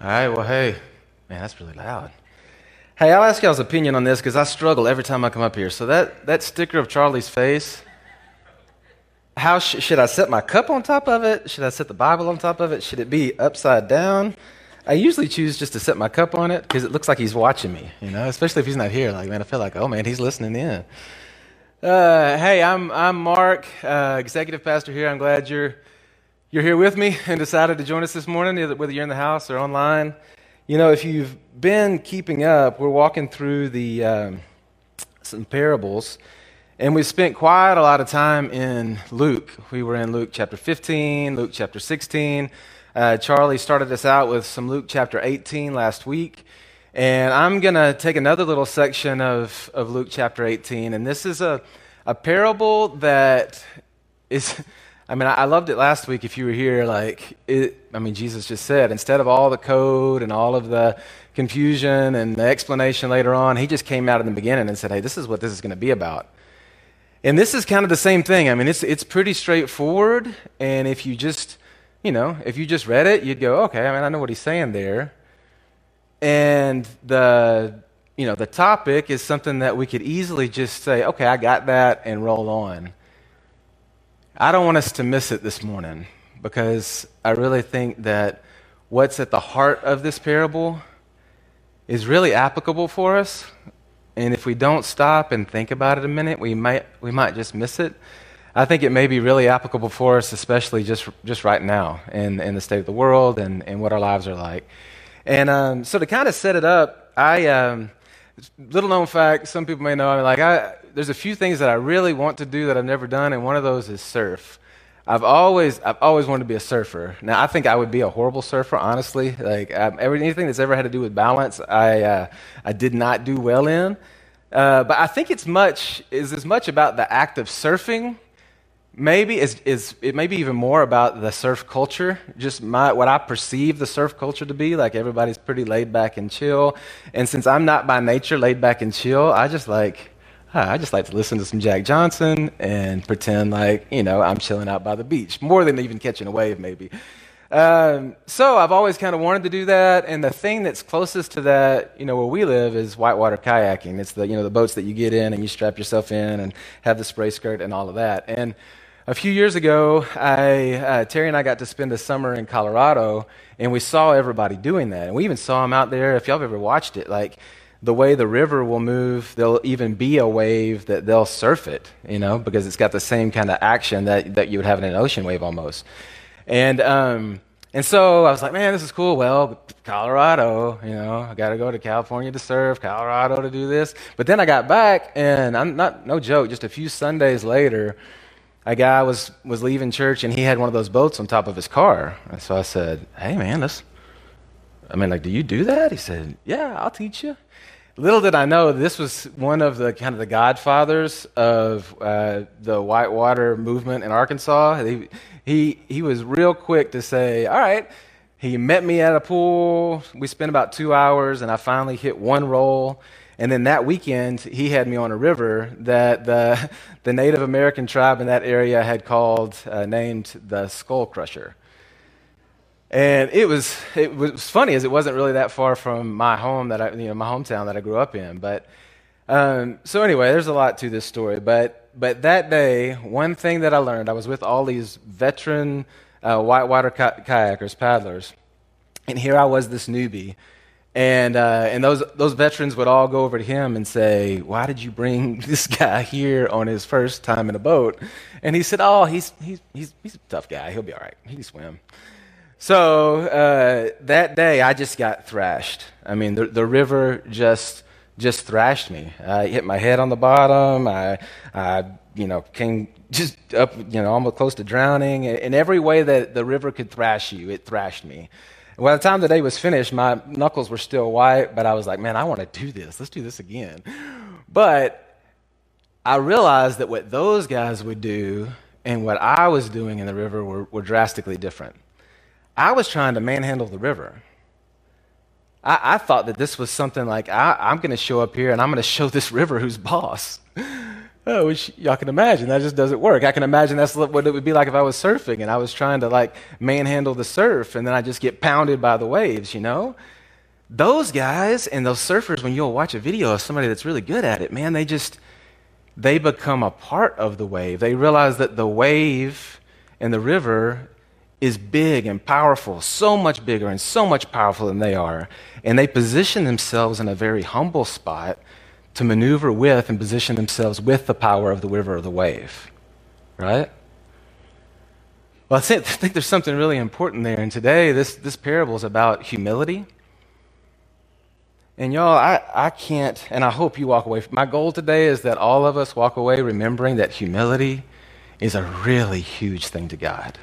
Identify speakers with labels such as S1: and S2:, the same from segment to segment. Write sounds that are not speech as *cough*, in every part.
S1: All right, well, hey, man, that's really loud. Hey, I'll ask y'all's opinion on this because I struggle every time I come up here. So that, that sticker of Charlie's face, how sh- should I set my cup on top of it? Should I set the Bible on top of it? Should it be upside down? I usually choose just to set my cup on it because it looks like he's watching me, you know, especially if he's not here. Like, man, I feel like, oh man, he's listening in. Uh, hey, I'm, I'm Mark, uh, executive pastor here. I'm glad you're, you're here with me and decided to join us this morning, whether you're in the house or online. You know, if you've been keeping up, we're walking through the um, some parables, and we spent quite a lot of time in Luke. We were in Luke chapter 15, Luke chapter 16. Uh, Charlie started us out with some Luke chapter 18 last week. And I'm going to take another little section of, of Luke chapter 18. And this is a, a parable that is, *laughs* I mean, I, loved it last week if you were here. Like, it, I mean, Jesus just said, instead of all the code and all of the confusion and the explanation later on, he just came out in the beginning and said, hey, this is what this is going to be about. And this is kind of the same thing. I mean, it's, it's pretty straightforward. And if you just, you know, if you just read it, you'd go, okay, I mean, I know what he's saying there. And the you know the topic is something that we could easily just say, okay, I got that, and roll on. I don't want us to miss it this morning because I really think that what's at the heart of this parable is really applicable for us. And if we don't stop and think about it a minute, we might, we might just miss it. I think it may be really applicable for us, especially just, just right now in, in the state of the world and, and what our lives are like. And um, so to kind of set it up, I um, little known fact. Some people may know. I'm like I, there's a few things that I really want to do that I've never done, and one of those is surf. I've always, I've always wanted to be a surfer. Now, I think I would be a horrible surfer, honestly. Like um, anything that's ever had to do with balance, I, uh, I did not do well in. Uh, but I think it's much is as much about the act of surfing maybe is, is it may be even more about the surf culture just my, what i perceive the surf culture to be like everybody's pretty laid back and chill and since i'm not by nature laid back and chill i just like i just like to listen to some jack johnson and pretend like you know i'm chilling out by the beach more than even catching a wave maybe um, so I've always kind of wanted to do that, and the thing that's closest to that, you know, where we live is whitewater kayaking. It's the you know the boats that you get in and you strap yourself in and have the spray skirt and all of that. And a few years ago, I, uh, Terry and I got to spend a summer in Colorado, and we saw everybody doing that. And we even saw them out there. If y'all have ever watched it, like the way the river will move, there'll even be a wave that they'll surf it, you know, because it's got the same kind of action that, that you would have in an ocean wave almost. And, um, and so I was like, man, this is cool. Well, Colorado, you know, I got to go to California to surf, Colorado to do this. But then I got back, and I'm not, no joke, just a few Sundays later, a guy was, was leaving church and he had one of those boats on top of his car. And so I said, Hey, man, let's, I mean, like, do you do that? He said, Yeah, I'll teach you. Little did I know, this was one of the kind of the godfathers of uh, the whitewater movement in Arkansas. He, he, he was real quick to say, All right. He met me at a pool. We spent about two hours, and I finally hit one roll. And then that weekend, he had me on a river that the, *laughs* the Native American tribe in that area had called, uh, named the Skull Crusher. And it was, it was funny as it wasn't really that far from my home that I, you know, my hometown that I grew up in. But um, so anyway, there's a lot to this story. But, but that day, one thing that I learned, I was with all these veteran uh, whitewater kayakers, paddlers. And here I was, this newbie and, uh, and those, those veterans would all go over to him and say, Why did you bring *laughs* this guy here on his first time in a boat? And he said, Oh, he's, he's, he's, he's a tough guy. He'll be all right. He can swim. So uh, that day, I just got thrashed. I mean, the, the river just, just thrashed me. I hit my head on the bottom. I, I you know, came just up, you know, almost close to drowning. In every way that the river could thrash you, it thrashed me. By the time the day was finished, my knuckles were still white, but I was like, man, I want to do this. Let's do this again. But I realized that what those guys would do and what I was doing in the river were, were drastically different. I was trying to manhandle the river. I, I thought that this was something like, I, I'm going to show up here and I'm going to show this river who's boss. uh, *laughs* which y'all can imagine. That just doesn't work. I can imagine that's what it would be like if I was surfing and I was trying to like manhandle the surf and then I just get pounded by the waves, you know? Those guys and those surfers, when you'll watch a video of somebody that's really good at it, man, they just, they become a part of the wave. They realize that the wave and the river is big and powerful, so much bigger and so much powerful than they are. And they position themselves in a very humble spot to maneuver with and position themselves with the power of the river or the wave. Right? Well, I *laughs* think, there's something really important there. And today, this, this parable is about humility. And y'all, I, I can't, and I hope you walk away. My goal today is that all of us walk away remembering that humility is a really huge thing to God.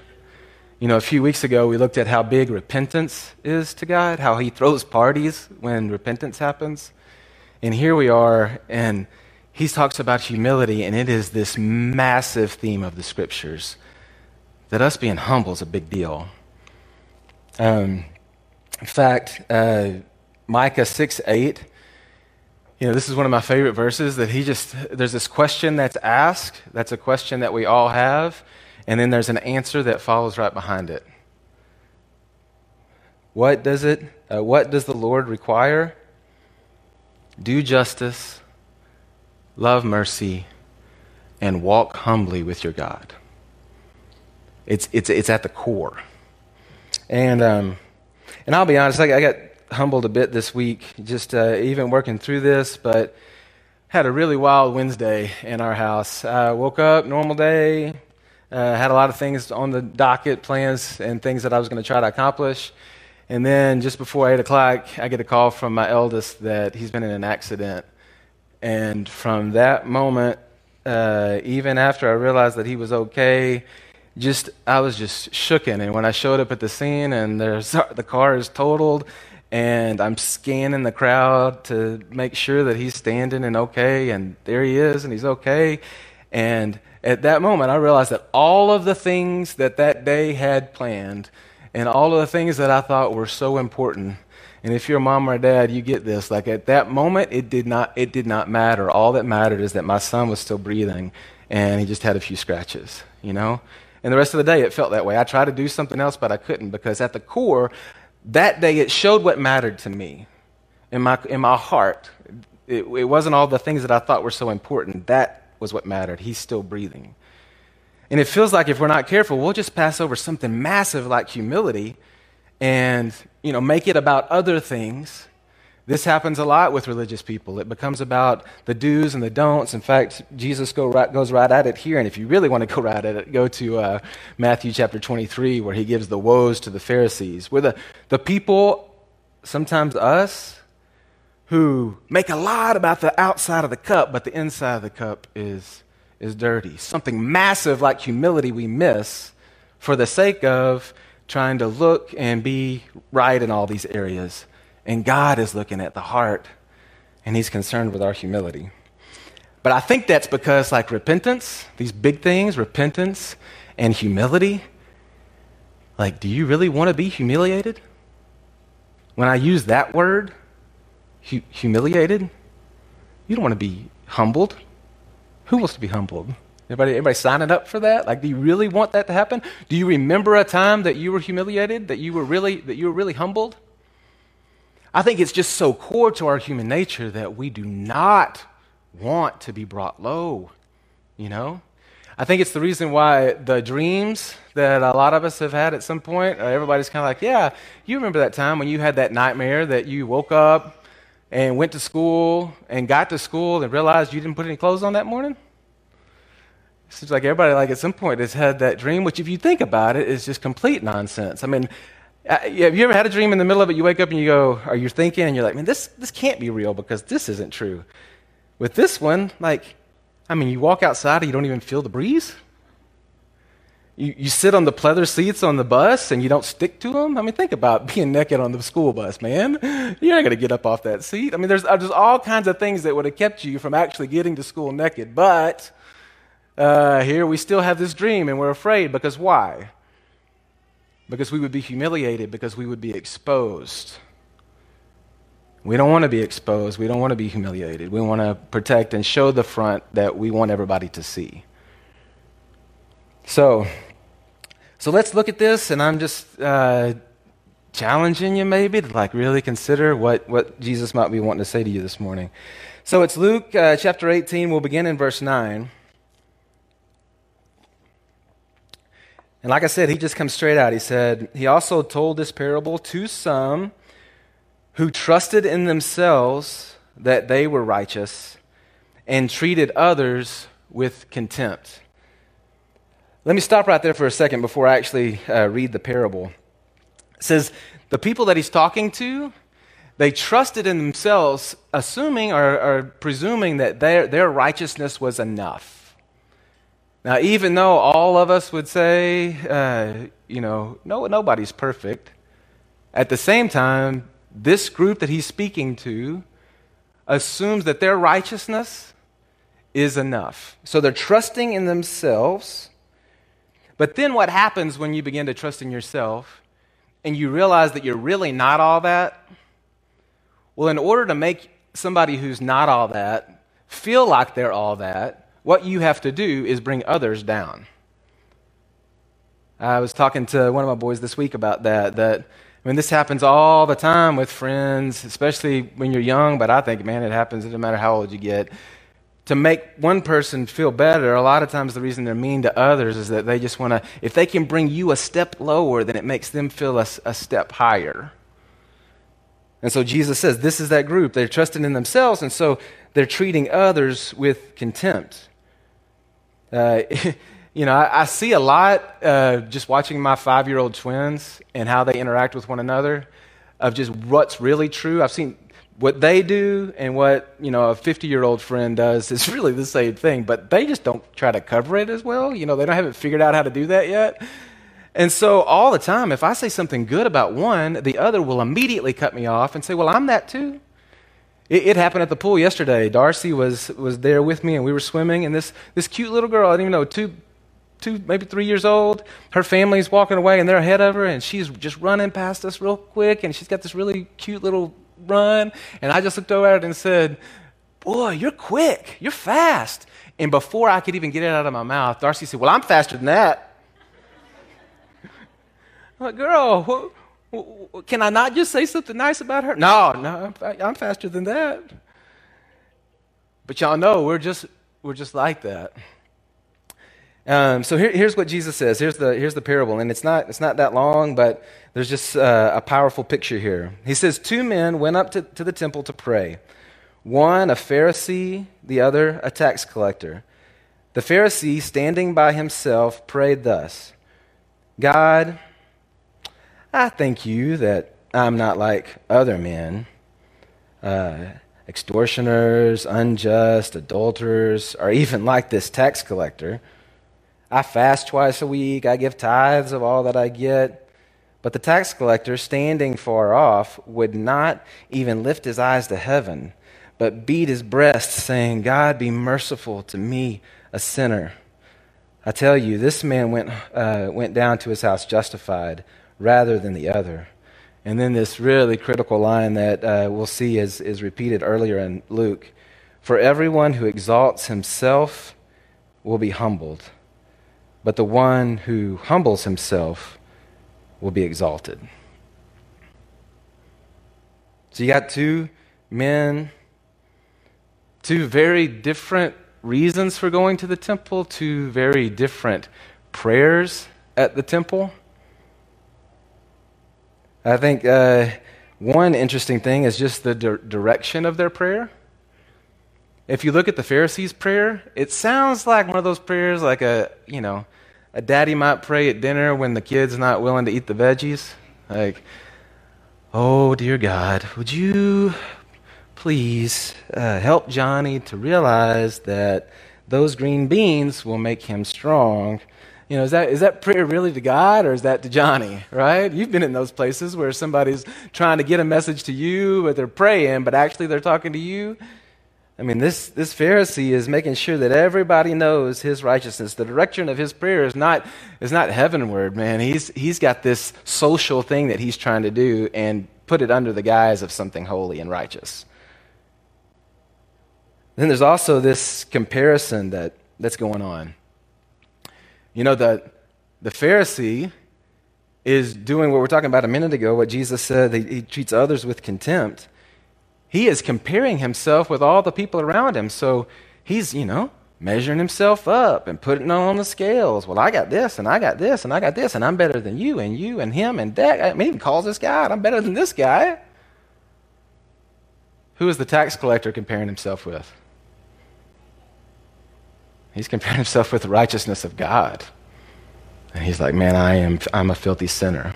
S1: You know, a few weeks ago, we looked at how big repentance is to God, how He throws parties when repentance happens. And here we are, and He talks about humility, and it is this massive theme of the scriptures that us being humble is a big deal. Um, in fact, uh, Micah 6 8, you know, this is one of my favorite verses that he just, there's this question that's asked. That's a question that we all have and then there's an answer that follows right behind it. What does it? Uh, what does the Lord require? Do justice, love mercy, and walk humbly with your God. It's, it's, it's at the core. And, um, and I'll be honest, I, I got humbled a bit this week, just uh, even working through this, but had a really wild Wednesday in our house. Woke up, normal day, uh, had a lot of things on the docket, plans, and things that I was going to try to accomplish. And then just before 8 o'clock, I get a call from my eldest that he's been in an accident. And from that moment, uh, even after I realized that he was okay, just I was just shooken. And when I showed up at the scene and there's, *laughs* the car is totaled, and I'm scanning the crowd to make sure that he's standing and okay, and there he is, and he's okay. And at that moment, I realized that all of the things that that day had planned and all of the things that I thought were so important. And if you're a mom or a dad, you get this. Like at that moment, it did not, it did not matter. All that mattered is that my son was still breathing and he just had a few scratches, you know? And the rest of the day, it felt that way. I tried to do something else, but I couldn't because at the core, that day, it showed what mattered to me in my, in my heart. It, it wasn't all the things that I thought were so important. That was what mattered. He's still breathing. And it feels like if we're not careful, we'll just pass over something massive like humility and, you know, make it about other things. This happens a lot with religious people. It becomes about the do's and the don'ts. In fact, Jesus go right, goes right at it here. And if you really want to *laughs* go right at it, go to uh, Matthew chapter 23, where he gives the woes to the Pharisees, where the, the people, sometimes us, who make a lot about the outside of the cup, but the inside of the cup is, is dirty. Something massive like humility we miss for the sake of trying to look and be right in all these areas. And God is looking at the heart, and He's concerned with our humility. But I think that's because, like repentance, these big things, repentance and humility, like, do you really want to be humiliated? When I use that word, hu- humiliated. You don't want to be humbled. Who wants to be humbled? Anybody, everybody signing up for that? Like, do you really want that to happen? Do you remember a time that you were humiliated, that you were really, that you were really humbled? I think it's just so core to our human nature that we do not want to be brought low, you know? I think it's the reason why the dreams that a lot of us have had at some point, uh, everybody's kind of like, yeah, you remember that time when you had that nightmare that you woke up and went to school and got to school and realized you didn't put any clothes on that morning? It seems like everybody, like at some point, has had that dream, which, if you think about it, is just complete nonsense. I mean, uh, have you ever had a dream in the middle of it? You wake up and you go, are you thinking? And you're like, man, this, this can't be real because this isn't true. With this one, like, I mean, you walk outside and you don't even feel the breeze. You, you sit on the pleather seats on the bus and you don't stick to them. I mean, think about *laughs* being naked on the school bus, man. You're not going to get up off that seat. I mean, there's, uh, there's all kinds of things that would have kept you from actually getting to school naked. But uh, here we still have this dream and we're afraid because why? Because we would be humiliated, because we would be exposed. We don't want to be exposed. We don't want to be humiliated. We want to protect and show the front that we want everybody to see. So, so let's look at this, and I'm just uh, challenging you maybe to like really consider what, what Jesus might be wanting to say to you this morning. So it's Luke uh, chapter 18. We'll begin in verse 9. And like I said, he just comes straight out. He said, He also told this parable to some who trusted in themselves that they were righteous and treated others with contempt. Let me stop right there for a second before I actually uh, read the parable. It says, The people that he's talking to, they trusted in themselves, assuming or, or presuming that their, their righteousness was enough. Now, even though all of us would say, uh, you know, no, nobody's perfect, at the same time, this group that he's speaking to assumes that their righteousness is enough. So they're trusting in themselves. But then what happens when you begin to trust in yourself and you realize that you're really not all that? Well, in order to make somebody who's not all that feel like they're all that, what you have to do is bring others down. I was talking to one of my boys this week about that, that I mean, this happens all the time with friends, especially when you're young, but I think, man, it happens no matter how old you get. To make one person feel better, a lot of times the reason they're mean to others is that they just want to, if they can bring you a step lower, then it makes them feel a, a step higher. And so Jesus says, this is that group. They're trusting in themselves, and so they're treating others with contempt. Uh, *laughs* you know, I, I see a lot uh, just watching my five year old twins and how they interact with one another of just what's really true. I've seen what they do and what, you know, a 50 year old friend does is *laughs* really the same thing, but they just don't try to cover it as well. You know, they don't have it figured out how to do that yet. And so all the time, if I say something good about one, the other will immediately cut me off and say, Well, I'm that too. It, it, happened at the pool yesterday. Darcy was, was there with me, and we were swimming, and this, this cute little girl, I didn't even know, two, two, maybe three years old. Her family's walking away and they're ahead of her, and she's just running past us real quick, and she's got this really cute little run. And I just looked over at it and said, Boy, you're quick, you're fast. And before I could even get it out of my mouth, Darcy said, Well, I'm faster than that. I'm like, girl, can I not just say something nice about her? No, no, I'm, I'm faster than that. But y'all know we're just we're just like that. Um, so here, here's what Jesus says. Here's the, here's the parable, and it's not, it's not that long, but there's just uh, a powerful picture here. He says, Two men went up to, to the temple to pray one a Pharisee, the other a tax collector. The Pharisee, standing by himself, prayed thus God, I thank you that I'm not like other men. Uh, extortioners, unjust, adulterers, or even like this tax collector. I fast twice a week. I give tithes of all that I get. But the tax collector, standing far off, would not even lift his eyes to heaven, but beat his breast, saying, God, be merciful to me, a sinner. I tell you, this man went, uh, went down to his house justified rather than the other. And then this really critical line that uh, we'll see is, is repeated earlier in Luke For everyone who exalts himself will be humbled but the one who humbles himself will be exalted. So you got two men, two very different reasons for going to the temple, two very different prayers at the temple. I think uh, one interesting thing is just the di- direction of their prayer. If you look at the Pharisees' prayer, it sounds like one of those prayers, like a, you know, a daddy might pray at dinner when the kid's not willing to eat the veggies. Like, oh, dear God, would you please uh, help Johnny to realize that those green beans will make him strong? You know, is that, is that prayer really to God or is that to Johnny, right? You've been in those places where somebody's trying to get a message to you, but they're praying, but actually they're talking to you. I mean, this, this Pharisee is making sure that everybody knows his righteousness. The direction of his prayer is not, is not heavenward, man. He's, he's got this social thing that he's trying to do, and put it under the guise of something holy and righteous. Then there's also this comparison that, that's going on. You know, the, the Pharisee is doing what we are talking about a minute ago, what Jesus said, he, he treats others with contempt. He is comparing himself with all the people around him. So he's, you know, measuring himself up and putting on the scales. Well, I got this, and I got this, and I got this, and I'm better than you, and you, and him, and that. I mean, he even calls this guy. I'm better than this guy. Who is the tax collector comparing himself with? He's comparing himself with the righteousness of God. And he's like, man, I am, I'm a filthy sinner.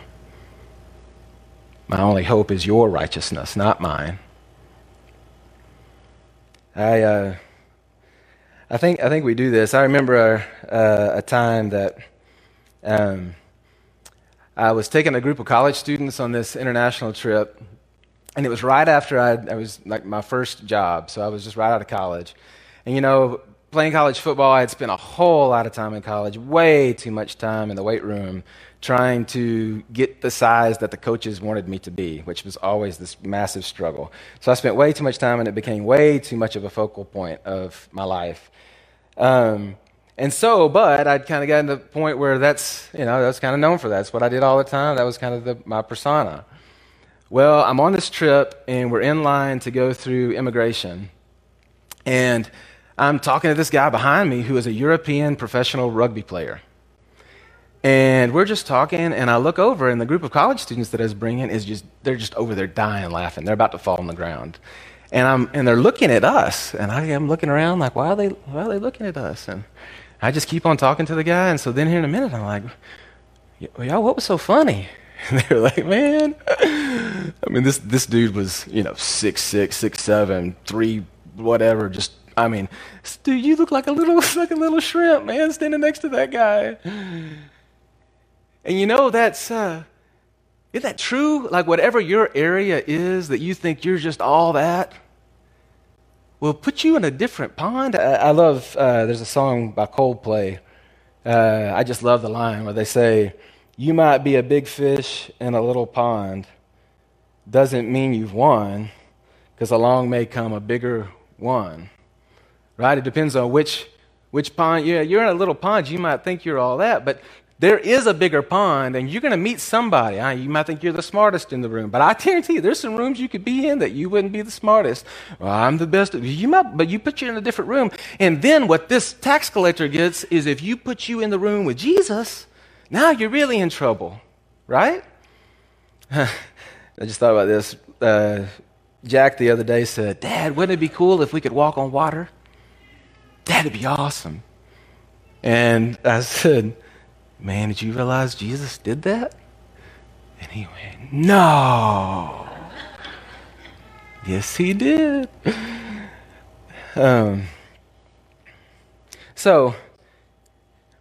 S1: My only hope is your righteousness, not mine. I, uh, I think, I think we do this. I remember a, uh, a time that um, I was taking a group of college students on this international trip, and it was right after I'd, I was like my first job, so I was just right out of college. And you know, playing college football, I had spent a whole lot of time in college, way too much time in the weight room, trying to get the size that the coaches wanted me to be, which was always this massive struggle. So I spent way too much time, and it became way too much of a focal point of my life. Um, and so, but I'd kind of gotten to the point where that's, you know, that's kind of known for that. That's what I did all the time. That was kind of the, my persona. Well, I'm on this trip, and we're in line to go through immigration. And I'm talking to this guy behind me who is a European professional rugby player. And we're just talking, and I look over, and the group of college students that I was bringing is just, they're just over there dying laughing. They're about to fall on the ground. And, I'm, and they're looking at us, and I am looking around like, why are, they, why are they looking at us? And I just keep on talking to the guy, and so then here in a minute, I'm like, y'all, what was so funny? *laughs* And they're like, man, *laughs* I mean, this, this dude was, you know, six, six, six, seven, three, whatever, just I mean, dude, you look like a little *laughs* like a little shrimp, man, standing next to that guy. And you know that's uh, isn't that true? Like whatever your area is that you think you're just all that, will put you in a different pond. I, I love. Uh, there's a song by Coldplay. Uh, I just love the line where they say, "You might be a big fish in a little pond, doesn't mean you've won, because along may come a bigger one." Right? It depends on which, which pond. Yeah, you're in a little pond, you might think you're all that, but there is a bigger pond, and you're going to meet somebody. You might think you're the smartest in the room, but I guarantee you, there's some rooms you could be in that you wouldn't be the smartest. Well, I'm the best. You might, but you put you in a different room, and then what this tax collector gets is if you put you in the room with Jesus, now you're really in trouble, right? *laughs* I just thought about this. Uh, Jack the other day said, "Dad, wouldn't it be cool if we could walk on water?" That'd be awesome. And I said, Man, did you realize Jesus did that? And he went, No. yes, he did. Um, so,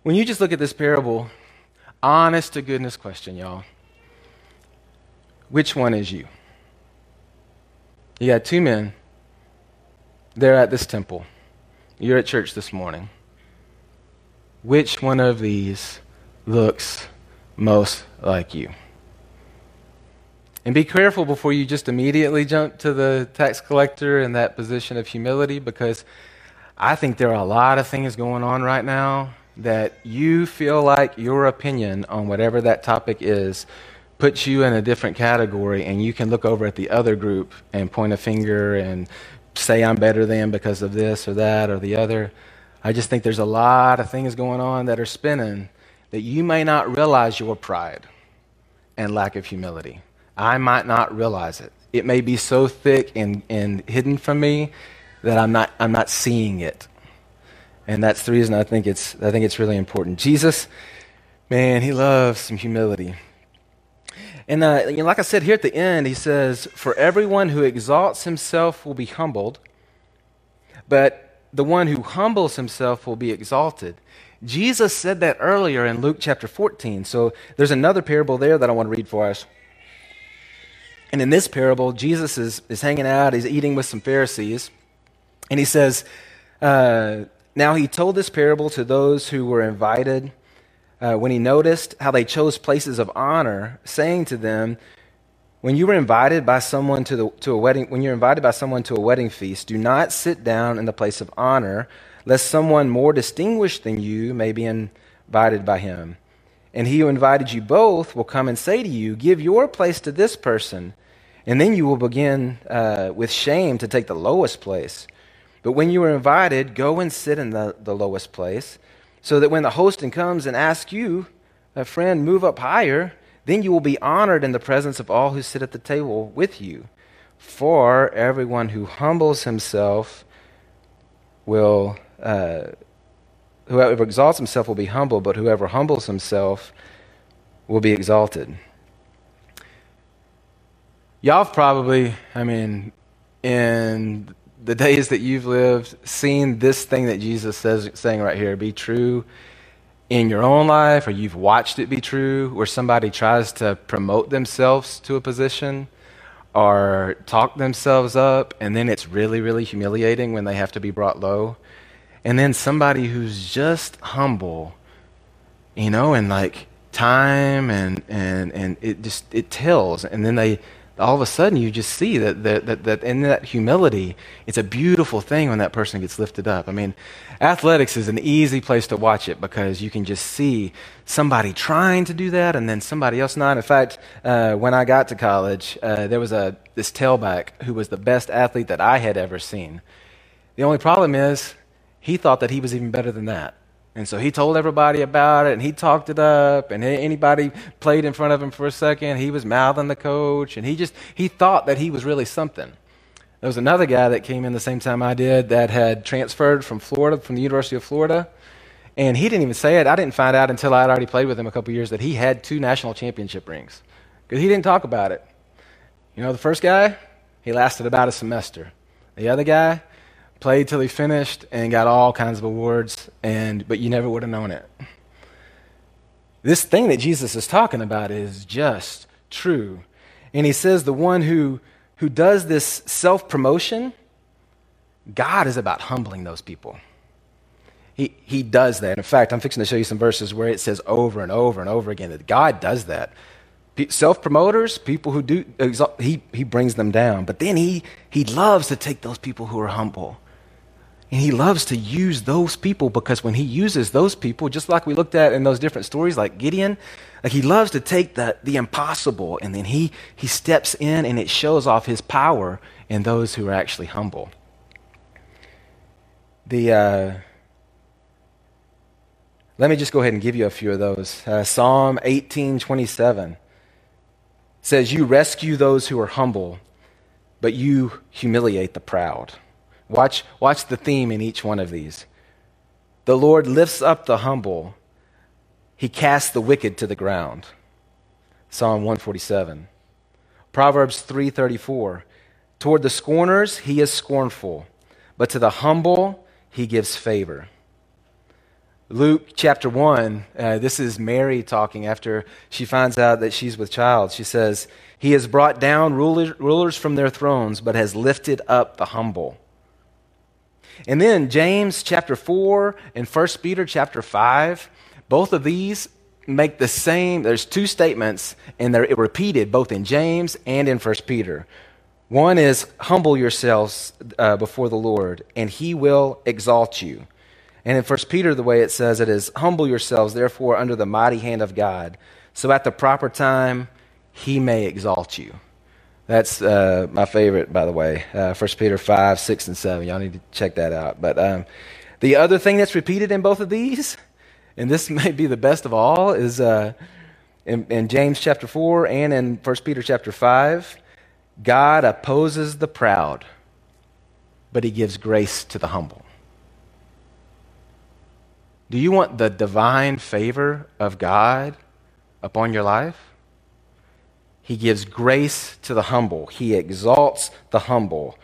S1: when you just look at this parable, honest to goodness question, y'all. Which one is you? You got two men. They're at this temple. You're at church this morning. Which one of these looks most like you? And be careful before you just immediately jump to the tax collector in that position of humility because I think there are a lot of things going on right now that you feel like your opinion on whatever that topic is puts you in a different category, and you can look over at the other group and point a finger and say I'm better than because of this or that or the other. I just think there's a lot of things going on that are spinning that you may not realize your pride and lack of humility. I might not realize it. It may be so thick and, and hidden from me that I'm not, I'm not seeing it. And that's the reason I think it's, I think it's really important. Jesus, man, he loves some humility. And uh, you know, like I said here at the end, he says, For everyone who exalts himself will be humbled, but the one who humbles himself will be exalted. Jesus said that earlier in Luke chapter 14. So there's another parable there that I want to read for us. And in this parable, Jesus is, is hanging out, he's eating with some Pharisees, and he says, uh, Now he told this parable to those who were invited uh, when he noticed how they chose places of honor, saying to them, When you were invited by someone to, the, to a wedding, when you're invited by someone to a wedding feast, do not sit down in the place of honor, lest someone more distinguished than you may be invited by him. And he who invited you both will come and say to you, Give your place to this person. And then you will begin uh, with shame to take the lowest place. But when you are invited, go and sit in the, the lowest place, so that when the hosting comes and asks you, a friend, move up higher, then you will be honored in the presence of all who sit at the table with you. For everyone who humbles himself will, uh, whoever exalts himself will be humble, but whoever humbles himself will be exalted. Y'all probably, I mean, in the days that you've lived, seen this thing that Jesus says saying right here be true in your own life or you've watched it be true where somebody tries to promote themselves to a position or talk themselves up and then it's really really humiliating when they have to be brought low. And then somebody who's just humble you know and like time and and and it just it tells. And then they all of a sudden you just see that, that, that, that, in that humility, it's a beautiful thing when that person gets lifted up. I mean, athletics is an easy place to watch it because you can just see somebody trying to do that and then somebody else not. In fact, uh, when I got to college, uh, there was a, this tailback who was the best athlete that I had ever seen. The only problem is he thought that he was even better than that. And so he told everybody about it and he talked it up and anybody played in front of him for a second, he was mouthing the coach and he just he thought that he was really something. There was another guy that came in the same time I did that had transferred from Florida from the University of Florida and he didn't even say it. I didn't find out until I had already played with him a couple years that he had two national championship rings. Cuz he didn't talk about it. You know, the first guy, he lasted about a semester. The other guy, played till he finished and got all kinds of awards and but you never would have known it. This thing that jesus is talking about is just true. And he says the one who who does this self-promotion god is about humbling those people. He, he does that. In fact i'm fixing to show you some verses where it says over and over and over again that god does that. Self promoters, people who do, he, he brings them down. But then he, he loves to take those people who are humble and he loves to use those people because when he uses those people, just like we looked at in those different stories, like Gideon, like he loves to take the, the impossible and then he, he steps in and it shows off his power in those who are actually humble. The, uh, let me just go ahead and give you a few of those. Uh, Psalm 18:27 says, "You rescue those who are humble, but you humiliate the proud." Watch, watch the theme in each one of these. The Lord lifts up the humble, he casts the wicked to the ground. Psalm 147. Proverbs 3:34. Toward the scorners he is scornful, but to the humble he gives favor. Luke chapter 1, uh, this is Mary talking after she finds out that she's with child. She says, He has brought down rulers, rulers from their thrones, but has lifted up the humble. And then James chapter 4 and 1 Peter chapter 5, both of these make the same, there's two statements, and they're repeated both in James and in 1 Peter. One is, humble yourselves uh, before the Lord, and he will exalt you. And in 1 Peter, the way it says it is, humble yourselves, therefore, under the mighty hand of God, so at the proper time he may exalt you. That's uh, my favorite, by the way. Uh, 1 Peter 5, 6, and 7. Y'all need to check that out. But um, the other thing that's repeated in both of these, and this *laughs* may be the best of all, is uh, in, in James chapter 4 and in 1 Peter chapter 5 God opposes the proud, but he gives grace to the humble. Do you want the divine favor of God upon your life? He gives grace to the humble. He exalts the humble.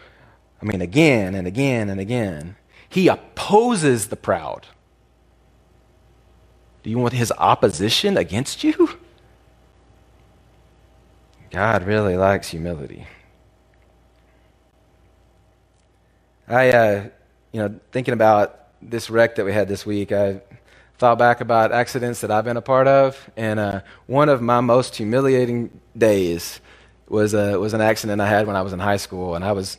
S1: I mean, again and again and again. He opposes the proud. Do you want his opposition against you? God really likes humility. I, uh, you know, thinking about this wreck that we had this week, I thought back about accidents that I've been a part of, and uh, one of my most humiliating days was a was an accident I had when I was in high school, and I was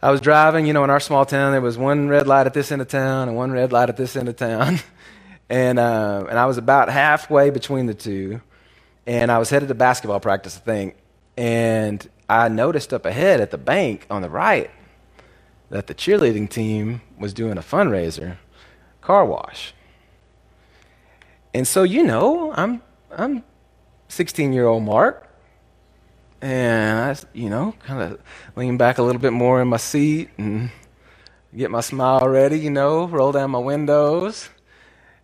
S1: I was driving. You know, in our small town, there was one red light at this end of town and one red light at this end of town, *laughs* and uh, and I was about halfway between the two, and I was headed to basketball practice, I think, and I noticed up ahead at the bank on the right that the cheerleading team was doing a fundraiser, car wash. And so, you know, I'm I'm 16 year old Mark, and I, you know, kind of lean back a little bit more in my seat and get my smile ready, you know, roll down my windows.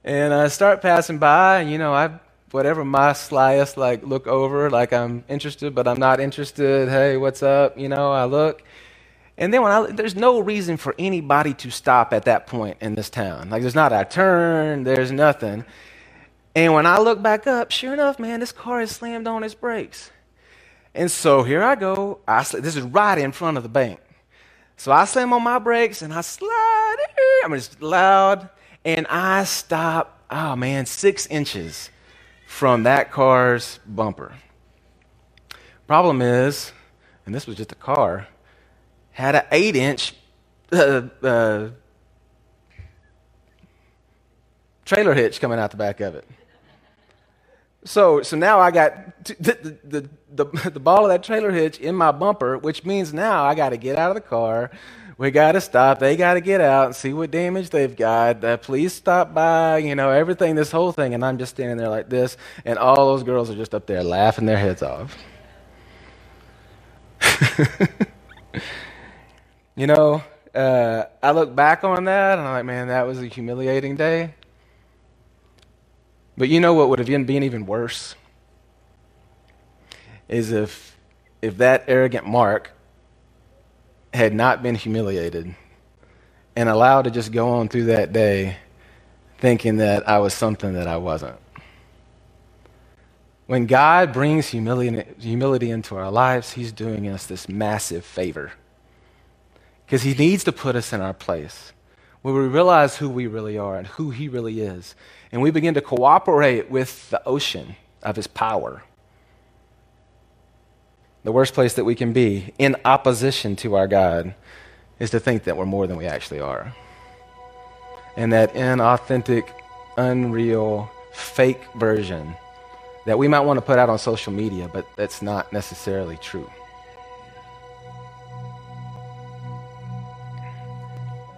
S1: And I start passing by, and, you know, I, whatever my slyest, like, look over, like I'm interested, but I'm not interested. Hey, what's up? You know, I look. And then when I, there's no reason for anybody to stop at that point in this town. Like, there's not a turn, there's nothing. And when I look back up, sure enough, man, this car is slammed on its brakes. And so here I go. I sl- this is right in front of the bank. So I slam on my brakes and I slide. I'm just loud. And I stop, oh man, six inches from that car's bumper. Problem is, and this was just a car, had an eight inch uh, uh, trailer hitch coming out the back of it. So, so now I got the, the, the, *laughs* the, ball of that trailer hitch in my bumper, which means now I got to get out of the car. We got to stop. They got to get out and see what damage they've got. Uh, please stop by, you know, everything, this whole thing. And I'm just standing there like this, and all those girls are just up there laughing their heads off. *laughs* you know, uh, I look back on that, and I'm like, man, that was a humiliating day. But you know what would have been even worse? Is if, if that arrogant Mark had not been humiliated and allowed to just go on through that day thinking that I was something that I wasn't. When God brings humility, humility into our lives, He's doing us this massive favor. Because He needs to put us in our place where we realize who we really are and who He really is. And we begin to cooperate with the ocean of His power. The worst place that we can be in opposition to our God is to think that we're more than we actually are. And that inauthentic, unreal, fake version that we might want to put out on social media, but that's not necessarily true.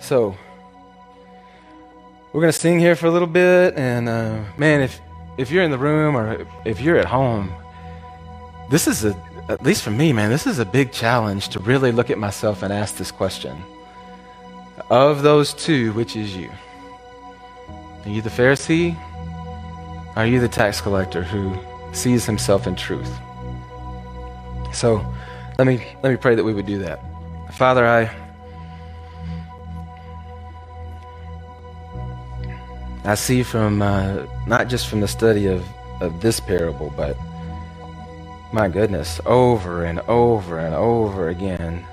S1: So, we're to sing here for a little bit. And uh, man, if, if you're in the room or if you're at home, this is a, at least for me, man, this is a big challenge to really look at myself and ask this question Of those two, which is you? Are you the Pharisee? Are you the tax collector who sees himself in truth? So let me, let me pray that we would do that. Father, I. I see from uh, not just from the study of, of this parable, but my goodness, over and over and over again,